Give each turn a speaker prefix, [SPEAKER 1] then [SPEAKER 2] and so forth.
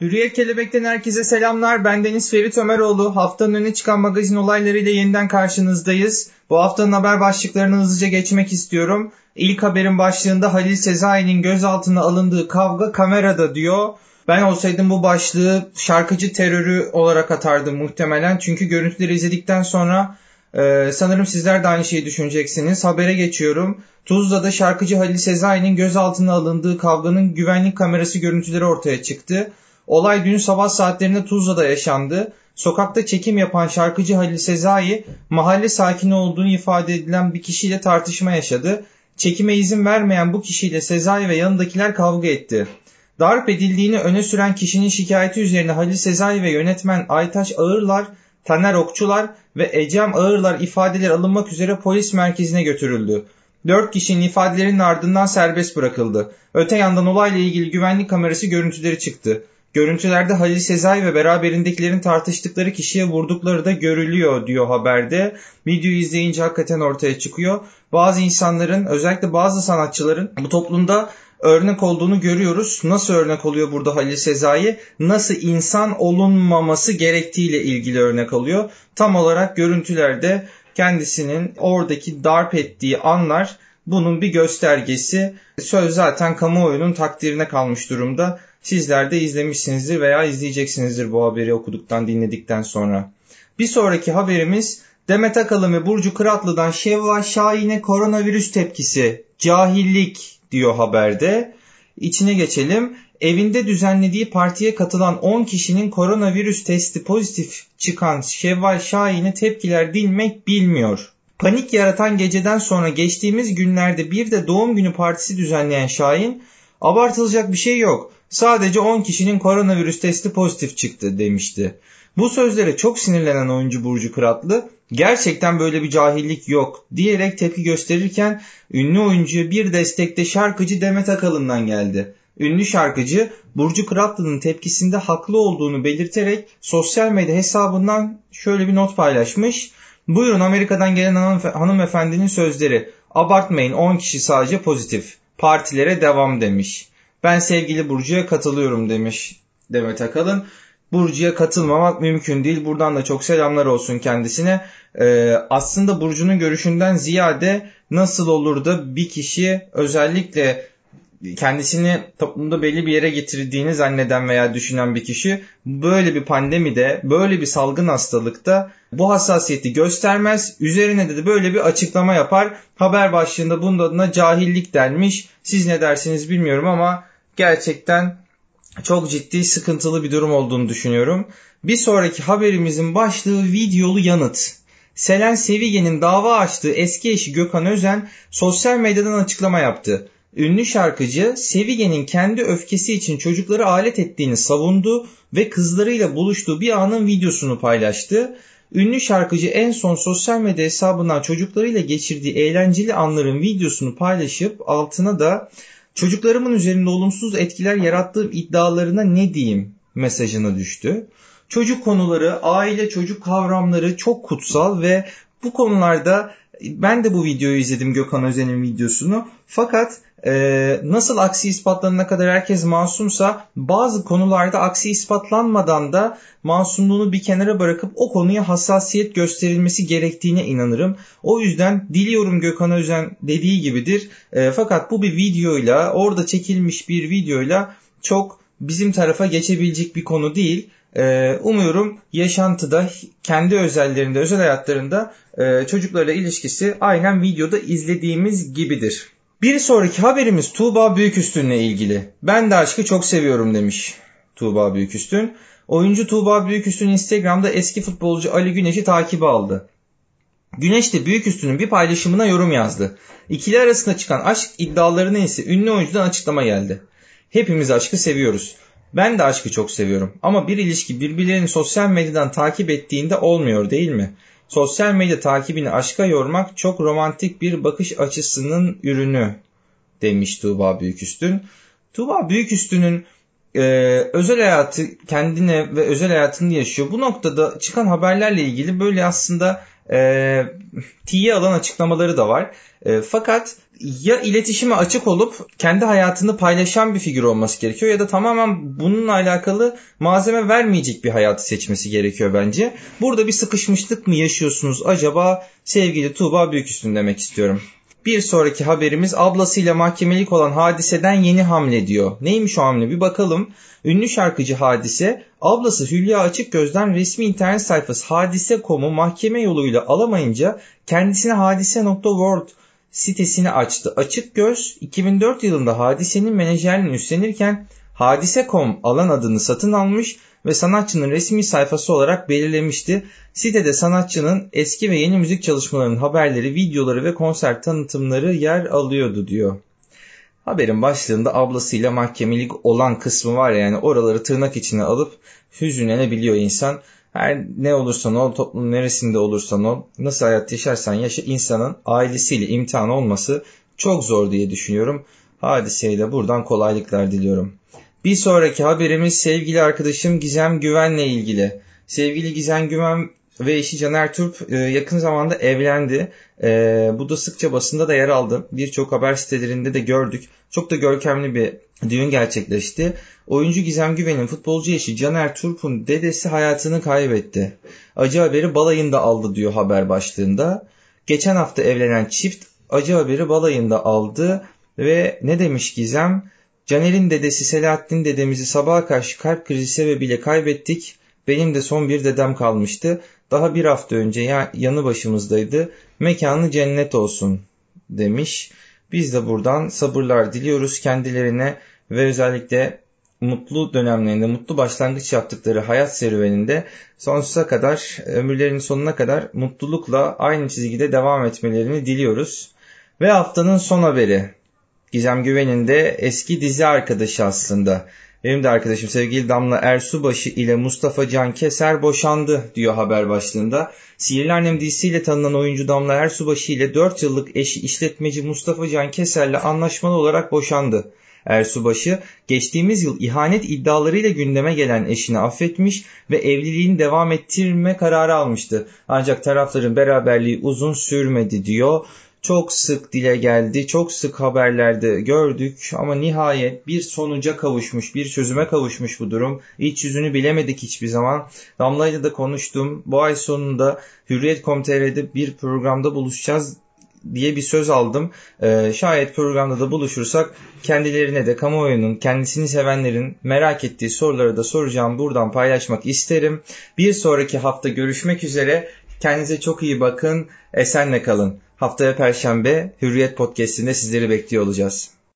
[SPEAKER 1] Hürriyet Kelebek'ten herkese selamlar. Ben Deniz Ferit Ömeroğlu. Haftanın öne çıkan magazin olaylarıyla yeniden karşınızdayız. Bu haftanın haber başlıklarını hızlıca geçmek istiyorum. İlk haberin başlığında Halil Sezai'nin gözaltına alındığı kavga kamerada diyor. Ben olsaydım bu başlığı şarkıcı terörü olarak atardım muhtemelen. Çünkü görüntüleri izledikten sonra e, sanırım sizler de aynı şeyi düşüneceksiniz. Habere geçiyorum. Tuzla'da şarkıcı Halil Sezai'nin gözaltına alındığı kavganın güvenlik kamerası görüntüleri ortaya çıktı. Olay dün sabah saatlerinde Tuzla'da yaşandı. Sokakta çekim yapan şarkıcı Halil Sezai mahalle sakini olduğunu ifade edilen bir kişiyle tartışma yaşadı. Çekime izin vermeyen bu kişiyle Sezai ve yanındakiler kavga etti. Darp edildiğini öne süren kişinin şikayeti üzerine Halil Sezai ve yönetmen Aytaş Ağırlar, Taner Okçular ve Ecem Ağırlar ifadeler alınmak üzere polis merkezine götürüldü. Dört kişinin ifadelerinin ardından serbest bırakıldı. Öte yandan olayla ilgili güvenlik kamerası görüntüleri çıktı. Görüntülerde Halil Sezai ve beraberindekilerin tartıştıkları kişiye vurdukları da görülüyor diyor haberde. Videoyu izleyince hakikaten ortaya çıkıyor. Bazı insanların özellikle bazı sanatçıların bu toplumda örnek olduğunu görüyoruz. Nasıl örnek oluyor burada Halil Sezai? Nasıl insan olunmaması gerektiğiyle ilgili örnek alıyor. Tam olarak görüntülerde kendisinin oradaki darp ettiği anlar bunun bir göstergesi. Söz zaten kamuoyunun takdirine kalmış durumda. Sizler de izlemişsinizdir veya izleyeceksinizdir bu haberi okuduktan dinledikten sonra. Bir sonraki haberimiz Demet Akalın ve Burcu Kıratlı'dan Şevval Şahin'e koronavirüs tepkisi, cahillik diyor haberde. İçine geçelim. Evinde düzenlediği partiye katılan 10 kişinin koronavirüs testi pozitif çıkan Şevval Şahin'e tepkiler dinmek bilmiyor. Panik yaratan geceden sonra geçtiğimiz günlerde bir de doğum günü partisi düzenleyen Şahin, abartılacak bir şey yok. Sadece 10 kişinin koronavirüs testi pozitif çıktı demişti. Bu sözlere çok sinirlenen oyuncu Burcu Kıratlı gerçekten böyle bir cahillik yok diyerek tepki gösterirken ünlü oyuncuya bir destekte şarkıcı Demet Akalın'dan geldi. Ünlü şarkıcı Burcu Kıratlı'nın tepkisinde haklı olduğunu belirterek sosyal medya hesabından şöyle bir not paylaşmış. Buyurun Amerika'dan gelen hanımefendinin sözleri. Abartmayın 10 kişi sadece pozitif. Partilere devam demiş. Ben sevgili Burcu'ya katılıyorum demiş Demet Akalın. Burcu'ya katılmamak mümkün değil. Buradan da çok selamlar olsun kendisine. Ee, aslında Burcu'nun görüşünden ziyade nasıl olur da bir kişi özellikle kendisini toplumda belli bir yere getirdiğini zanneden veya düşünen bir kişi böyle bir pandemide, böyle bir salgın hastalıkta bu hassasiyeti göstermez. Üzerine de, böyle bir açıklama yapar. Haber başlığında bunun adına cahillik denmiş. Siz ne dersiniz bilmiyorum ama gerçekten çok ciddi sıkıntılı bir durum olduğunu düşünüyorum. Bir sonraki haberimizin başlığı videolu yanıt. Selen Sevigen'in dava açtığı eski eşi Gökhan Özen sosyal medyadan açıklama yaptı. Ünlü şarkıcı Sevigen'in kendi öfkesi için çocukları alet ettiğini savundu ve kızlarıyla buluştuğu bir anın videosunu paylaştı. Ünlü şarkıcı en son sosyal medya hesabından çocuklarıyla geçirdiği eğlenceli anların videosunu paylaşıp altına da çocuklarımın üzerinde olumsuz etkiler yarattığım iddialarına ne diyeyim mesajını düştü. Çocuk konuları, aile çocuk kavramları çok kutsal ve bu konularda ben de bu videoyu izledim Gökhan Özen'in videosunu. Fakat e, nasıl aksi ispatlanana kadar herkes masumsa bazı konularda aksi ispatlanmadan da masumluğunu bir kenara bırakıp o konuya hassasiyet gösterilmesi gerektiğine inanırım. O yüzden diliyorum Gökhan Özen dediği gibidir. E, fakat bu bir videoyla orada çekilmiş bir videoyla çok bizim tarafa geçebilecek bir konu değil. Ee, umuyorum yaşantıda, kendi özellerinde, özel hayatlarında e, çocuklarla ilişkisi aynen videoda izlediğimiz gibidir. Bir sonraki haberimiz Tuğba Büyüküstün'le ilgili. Ben de aşkı çok seviyorum demiş Tuğba Büyüküstün. Oyuncu Tuğba Büyüküstün Instagram'da eski futbolcu Ali Güneş'i takibi aldı. Güneş de Büyüküstün'ün bir paylaşımına yorum yazdı. İkili arasında çıkan aşk iddialarına ise ünlü oyuncudan açıklama geldi. Hepimiz aşkı seviyoruz. Ben de aşkı çok seviyorum ama bir ilişki birbirlerini sosyal medyadan takip ettiğinde olmuyor değil mi? Sosyal medya takibini aşka yormak çok romantik bir bakış açısının ürünü demiş Tuğba Büyüküstün. Tuğba Büyüküstün'ün e, özel hayatı kendine ve özel hayatını yaşıyor. Bu noktada çıkan haberlerle ilgili böyle aslında e, tiye alan açıklamaları da var. E, fakat ya iletişime açık olup kendi hayatını paylaşan bir figür olması gerekiyor ya da tamamen bununla alakalı malzeme vermeyecek bir hayatı seçmesi gerekiyor bence. Burada bir sıkışmışlık mı yaşıyorsunuz acaba sevgili Tuğba Büyüküstün demek istiyorum. Bir sonraki haberimiz ablasıyla mahkemelik olan hadiseden yeni hamle diyor. Neymiş o hamle bir bakalım. Ünlü şarkıcı Hadise, ablası Hülya Açık Göz'den resmi internet sayfası hadise.com'u mahkeme yoluyla alamayınca kendisine hadise.world sitesini açtı. Açık Göz 2004 yılında Hadise'nin menajerliğini üstlenirken Hadise.com alan adını satın almış ve sanatçının resmi sayfası olarak belirlemişti. Sitede sanatçının eski ve yeni müzik çalışmalarının haberleri, videoları ve konser tanıtımları yer alıyordu diyor. Haberin başlığında ablasıyla mahkemelik olan kısmı var ya yani oraları tırnak içine alıp hüzünlenebiliyor insan. Her ne olursan ol, toplumun neresinde olursan ol, nasıl hayat yaşarsan yaşa insanın ailesiyle imtihan olması çok zor diye düşünüyorum. Hadiseye de buradan kolaylıklar diliyorum. Bir sonraki haberimiz sevgili arkadaşım Gizem Güven'le ilgili. Sevgili Gizem Güven ve eşi Caner Turp e, yakın zamanda evlendi. E, bu da sıkça basında da yer aldı. Birçok haber sitelerinde de gördük. Çok da görkemli bir düğün gerçekleşti. Oyuncu Gizem Güven'in futbolcu eşi Caner Turp'un dedesi hayatını kaybetti. Acı haberi balayında aldı diyor haber başlığında. Geçen hafta evlenen çift acı haberi balayında aldı ve ne demiş Gizem? Caner'in dedesi Selahattin dedemizi sabaha karşı kalp krizi sebebiyle kaybettik. Benim de son bir dedem kalmıştı. Daha bir hafta önce ya, yanı başımızdaydı. Mekanı cennet olsun demiş. Biz de buradan sabırlar diliyoruz kendilerine ve özellikle mutlu dönemlerinde, mutlu başlangıç yaptıkları hayat serüveninde sonsuza kadar, ömürlerinin sonuna kadar mutlulukla aynı çizgide devam etmelerini diliyoruz. Ve haftanın son haberi. Gizem Güven'in de eski dizi arkadaşı aslında. Benim de arkadaşım sevgili Damla Ersubaşı ile Mustafa Can Keser boşandı diyor haber başlığında. Sihirli Annem dizisiyle tanınan oyuncu Damla Ersubaşı ile 4 yıllık eşi işletmeci Mustafa Can Keser'le anlaşmalı olarak boşandı. Ersubaşı geçtiğimiz yıl ihanet iddialarıyla gündeme gelen eşini affetmiş ve evliliğini devam ettirme kararı almıştı. Ancak tarafların beraberliği uzun sürmedi diyor çok sık dile geldi, çok sık haberlerde gördük ama nihayet bir sonuca kavuşmuş, bir çözüme kavuşmuş bu durum. İç yüzünü bilemedik hiçbir zaman. Damla ile de konuştum. Bu ay sonunda Hürriyet.com.tr'de bir programda buluşacağız diye bir söz aldım. Ee, şayet programda da buluşursak kendilerine de kamuoyunun, kendisini sevenlerin merak ettiği soruları da soracağım. Buradan paylaşmak isterim. Bir sonraki hafta görüşmek üzere. Kendinize çok iyi bakın. Esenle kalın. Haftaya Perşembe Hürriyet Podcast'inde sizleri bekliyor olacağız.